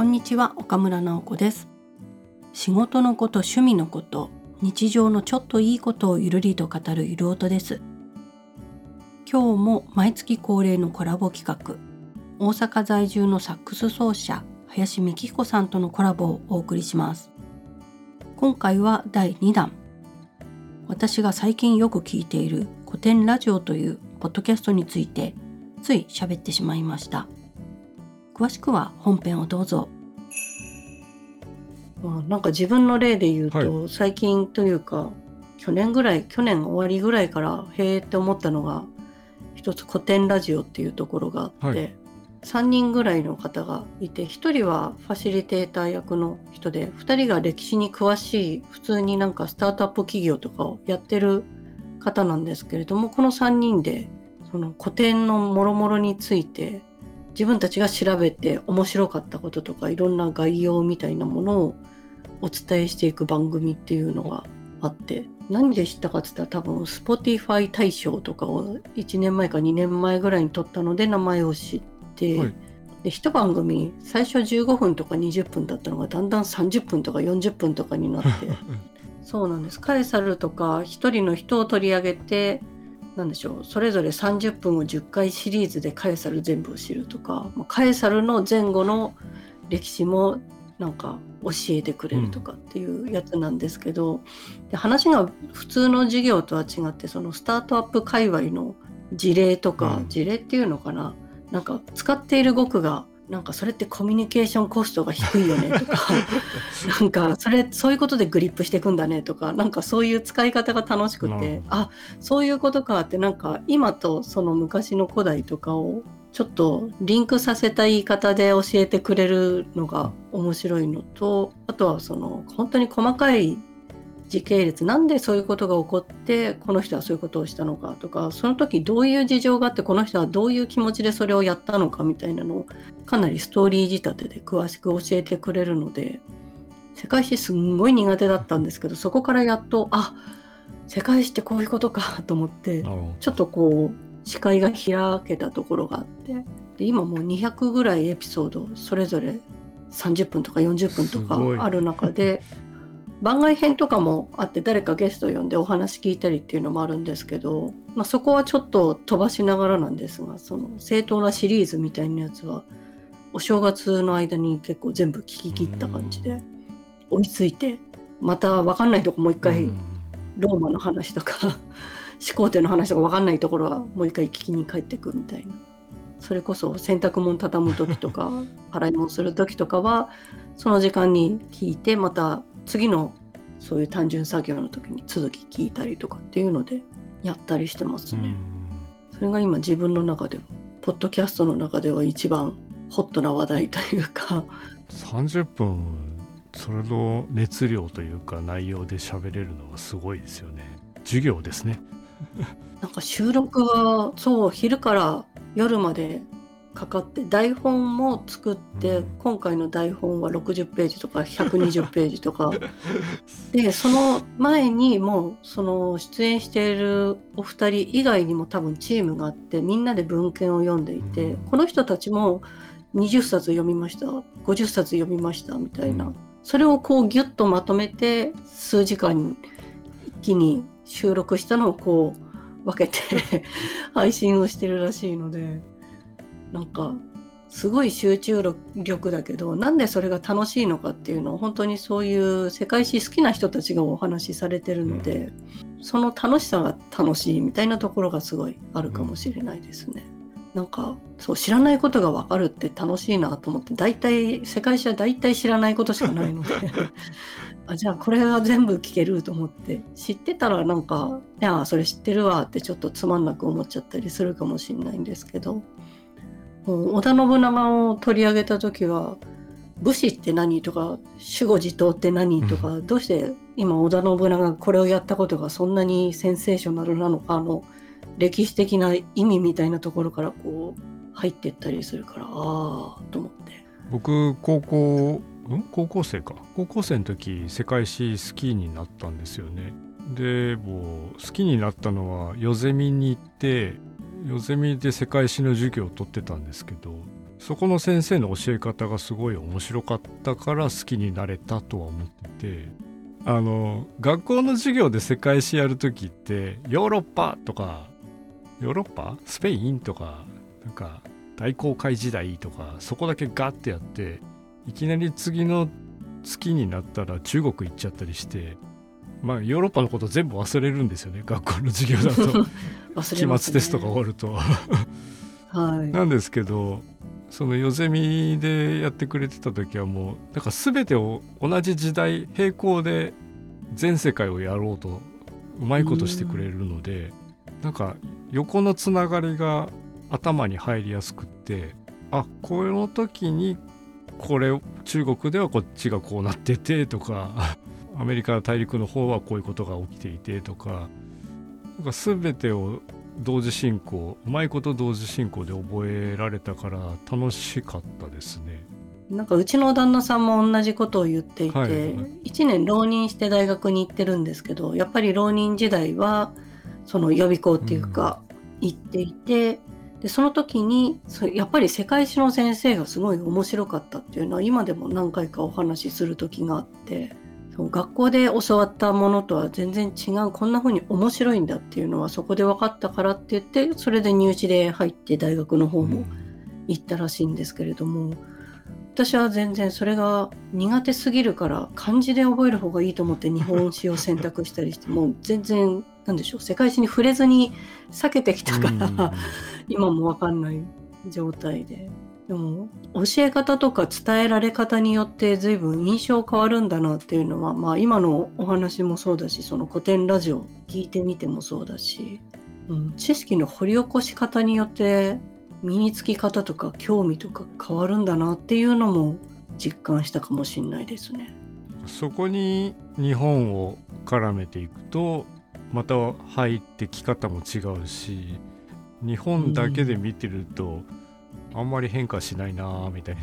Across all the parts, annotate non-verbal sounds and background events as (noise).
こんにちは岡村直子です。仕事のこと趣味のこと日常のちょっといいことをゆるりと語るゆる音です。今日も毎月恒例のコラボ企画大阪在住のサックス奏者林美希彦さんとのコラボをお送りします。今回は第2弾。私が最近よく聞いている古典ラジオというポッドキャストについてつい喋ってしまいました。詳しくは本編をどうぞ。なんか自分の例で言うと、はい、最近というか去年ぐらい去年終わりぐらいからへえって思ったのが一つ古典ラジオっていうところがあって、はい、3人ぐらいの方がいて1人はファシリテーター役の人で2人が歴史に詳しい普通になんかスタートアップ企業とかをやってる方なんですけれどもこの3人でその古典のもろもろについて自分たちが調べて面白かったこととかいろんな概要みたいなものをお伝えしていく番組っていうのがあって何で知ったかって言ったら多分 Spotify 大賞とかを1年前か2年前ぐらいに撮ったので名前を知って、はい、で一番組最初15分とか20分だったのがだんだん30分とか40分とかになって。(laughs) そうなんです。カエサルとか一人の人を取り上げて何でしょう。それぞれ30分を10回シリーズでカエサル全部を知るとかカエサルの前後の歴史もなんか教えてくれるとかっていうやつなんですけど、うん、で話が普通の授業とは違ってそのスタートアップ界隈の事例とか、うん、事例っていうのかな。なんか使っている語句がなんかそれってコミュニケーションコストが低いよねとか (laughs) なんかそれそういうことでグリップしていくんだねとかなんかそういう使い方が楽しくてあそういうことかってなんか今とその昔の古代とかをちょっとリンクさせた言い方で教えてくれるのが面白いのとあとはその本当に細かい時系列なんでそういうことが起こってこの人はそういうことをしたのかとかその時どういう事情があってこの人はどういう気持ちでそれをやったのかみたいなのをかなりストーリー仕立てで詳しく教えてくれるので世界史すんごい苦手だったんですけどそこからやっとあ世界史ってこういうことかと思ってちょっとこう視界が開けたところがあってで今もう200ぐらいエピソードそれぞれ30分とか40分とかある中で番外編とかもあって誰かゲスト呼んでお話聞いたりっていうのもあるんですけど、まあ、そこはちょっと飛ばしながらなんですがその正当なシリーズみたいなやつはお正月の間に結構全部聞き切った感じで追いついてまた分かんないとこもう一回ローマの話とか (laughs) 始皇帝の話とか分かんないところはもう一回聞きに帰ってくみたいな。それこそ洗濯物畳む時とか洗い物する時とかはその時間に聞いてまた次のそういう単純作業の時に続き聞いたりとかっていうのでやったりしてますね。それが今自分の中でポッドキャストの中では一番ホットな話題というか。30分それの熱量というか内容で喋れるのはすごいですよね。授業ですね。なんか収録はそう昼から夜までかかって台本も作って、うん、今回の台本は60ページとか120ページとか。(laughs) でその前にもうその出演しているお二人以外にも多分チームがあってみんなで文献を読んでいて、うん、この人たちも20冊読みました50冊読みましたみたいな、うん、それをこうギュッとまとめて数時間一気に収録したのをこう分けて (laughs) 配信をしてるらしいので。なんかすごい集中力だけどなんでそれが楽しいのかっていうのを本当にそういう世界史好きな人たちがお話しされてるので、うん、その楽しさが楽しいみたいなところがすごいあるかもしれないですね。うん、なんかそう知らないことが分かるって楽しいなと思って大体世界史は大体知らないことしかないので (laughs) あじゃあこれは全部聞けると思って。知ってたらなんかいやそれ知ってるわってちょっとつまんなく思っちゃったりするかもしれないんですけど。織田信長を取り上げた時は武士って何とか守護地頭って何とか、うん、どうして今織田信長がこれをやったことがそんなにセンセーショナルなのかの歴史的な意味みたいなところからこう入ってったりするからああと思って。僕高校ん？高校生か。高校生の時世界史好きになったんですよね。でもう好きになったのは夜ゼミに行ってヨゼミで世界史の授業を取ってたんですけどそこの先生の教え方がすごい面白かったから好きになれたとは思っててあの学校の授業で世界史やる時ってヨーロッパとかヨーロッパ？スペインとかなんか大航海時代とかそこだけガッてやっていきなり次の月になったら中国行っちゃったりしてまあヨーロッパのこと全部忘れるんですよね。学校の授業だと。(laughs) 期末テストが終わると。(laughs) はい、なんですけどそのヨゼミでやってくれてた時はもうだから全てを同じ時代並行で全世界をやろうとうまいことしてくれるのでなんか横のつながりが頭に入りやすくってあこの時にこれ中国ではこっちがこうなっててとか (laughs) アメリカ大陸の方はこういうことが起きていてとかなんか全てを同時進行うまいこと同時進行で覚えられたから楽しかったですね。なんかうちの旦那さんも同じことを言っていて、はい、1年浪人して大学に行ってるんですけどやっぱり浪人時代はその予備校っていうか行っていて、うん、でその時にやっぱり世界史の先生がすごい面白かったっていうのは今でも何回かお話しする時があってそう学校で教わったものとは全然違うこんな風に面白いんだっていうのはそこで分かったからって言ってそれで入試で入って大学の方も行ったらしいんですけれども、私は全然それが苦手すぎるから漢字で覚える方がいいと思って日本史を選択したりしてもう全然なんでしょう世界史に触れずに避けてきたから (laughs) 今も分かんない状態で。でも教え方とか伝えられ方によって随分印象変わるんだなっていうのは、まあ、今のお話もそうだしその古典ラジオ聞いてみてもそうだし、うん、知識の掘り起こし方によって身につき方とか興味とか変わるんだなっていうのも実感したかもしれないですね。そこに日本を絡めていくとまた入ってき方も違うし日本だけで見てると、うんあんまり変化しないなみたいな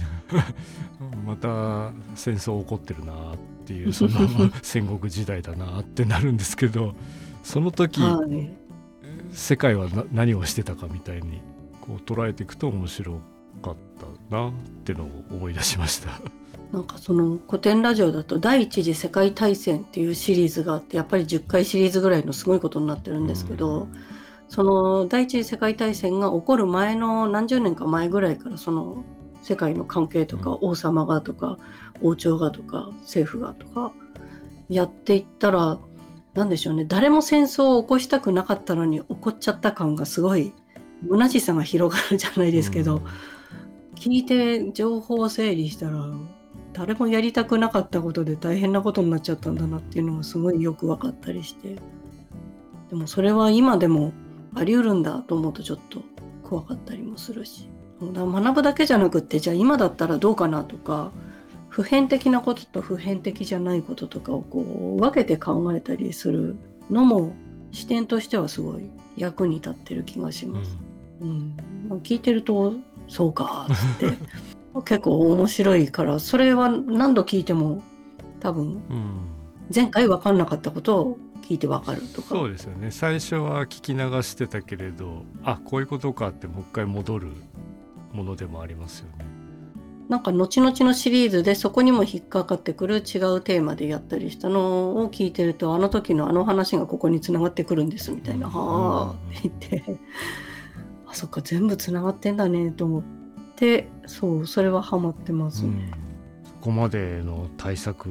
(laughs) また戦争起こってるなっていうその戦国時代だなってなるんですけどその時、はい、世界は何をしてたかみたいにこう捉えていくと面白かったなっていうのを思い出しました。(laughs) なんかその古典ラジオだと第一次世界大戦っていうシリーズがあってやっぱり10回シリーズぐらいのすごいことになってるんですけど、うん。その第一次世界大戦が起こる前の何十年か前ぐらいからその世界の関係とか王様がとか王朝がとか政府がとかやっていったら何でしょうね。誰も戦争を起こしたくなかったのに起こっちゃった感がすごい虚しさが広がるじゃないですけど、聞いて情報を整理したら誰もやりたくなかったことで大変なことになっちゃったんだなっていうのがすごいよく分かったりして。でもそれは今でもあり得るんだと思うとちょっと怖かったりもするし。だ学ぶだけじゃなくってじゃあ今だったらどうかなとか普遍的なことと普遍的じゃないこととかをこう分けて考えたりするのも視点としてはすごい役に立ってる気がします。うん、うん、聞いてるとそうかって。(laughs) 結構面白いからそれは何度聞いても多分前回分かんなかったことを聞いてわかるとか。そうですよね。最初は聞き流してたけれどあこういうことかってもう一回戻るものでもありますよね。なんか後々のシリーズでそこにも引っかかってくる違うテーマでやったりしたのを聞いてるとあの時のあの話がここにつながってくるんですみたいな「はあ」って言って。あそっか全部つながってんだねと思ってそうそれはハマってます。ね、うん、そこまでの対策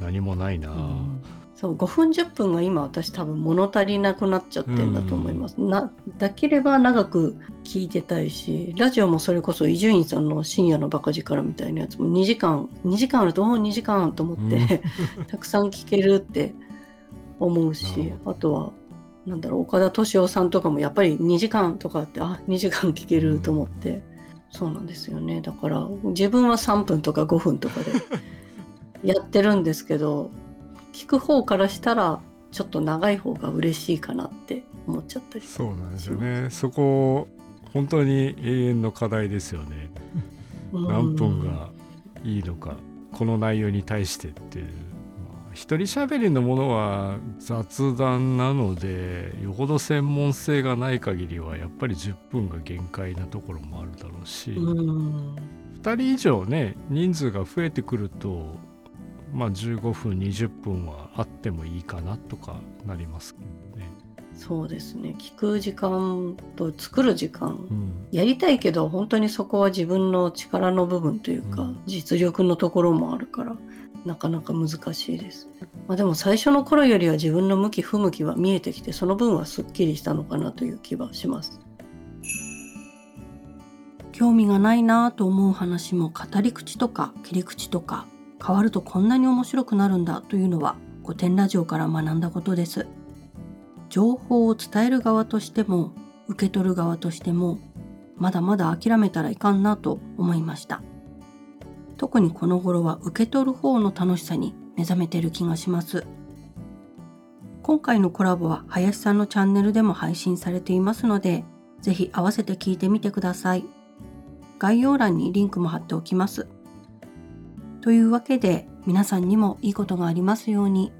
何もないな、うん。そう5分10分が今私多分物足りなくなっちゃってんだと思います。うん、なできれば長く聞いてたいしラジオもそれこそ伊集院さんの深夜のバカ力みたいなやつも2時間2時間あると2時間と思って (laughs) たくさん聞けるって思うしあとはなんだろう岡田敏夫さんとかもやっぱり2時間とかってあ2時間聞けると思って、うん、そうなんですよね。だから自分は3分とか5分とかで (laughs) やってるんですけど聞く方からしたらちょっと長い方が嬉しいかなって思っちゃったり。そうなんですよね。そこ本当に永遠の課題ですよね。(laughs) 何分がいいのかこの内容に対してっていう、まあ、一人喋りのものは雑談なのでよほど専門性がない限りはやっぱり10分が限界なところもあるだろうし、うん。2人以上ね人数が増えてくるとまあ15分20分はあってもいいかなとかなりますけどね。そうですね。聞く時間と作る時間、うん。やりたいけど本当にそこは自分の力の部分というか、うん。実力のところもあるからなかなか難しいです、まあ、でも最初の頃よりは自分の向き不向きは見えてきてその分はすっきりしたのかなという気はします。興味がないなぁと思う話も語り口とか切り口とか変わるとこんなに面白くなるんだというのは古典ラジオから学んだことです。情報を伝える側としても受け取る側としてもまだまだ諦めたらいかんなと思いました。特にこの頃は受け取る方の楽しさに目覚めてる気がします。今回のコラボは林さんのチャンネルでも配信されていますのでぜひ合わせて聞いてみてください。概要欄にリンクも貼っておきます。というわけで皆さんにもいいことがありますように。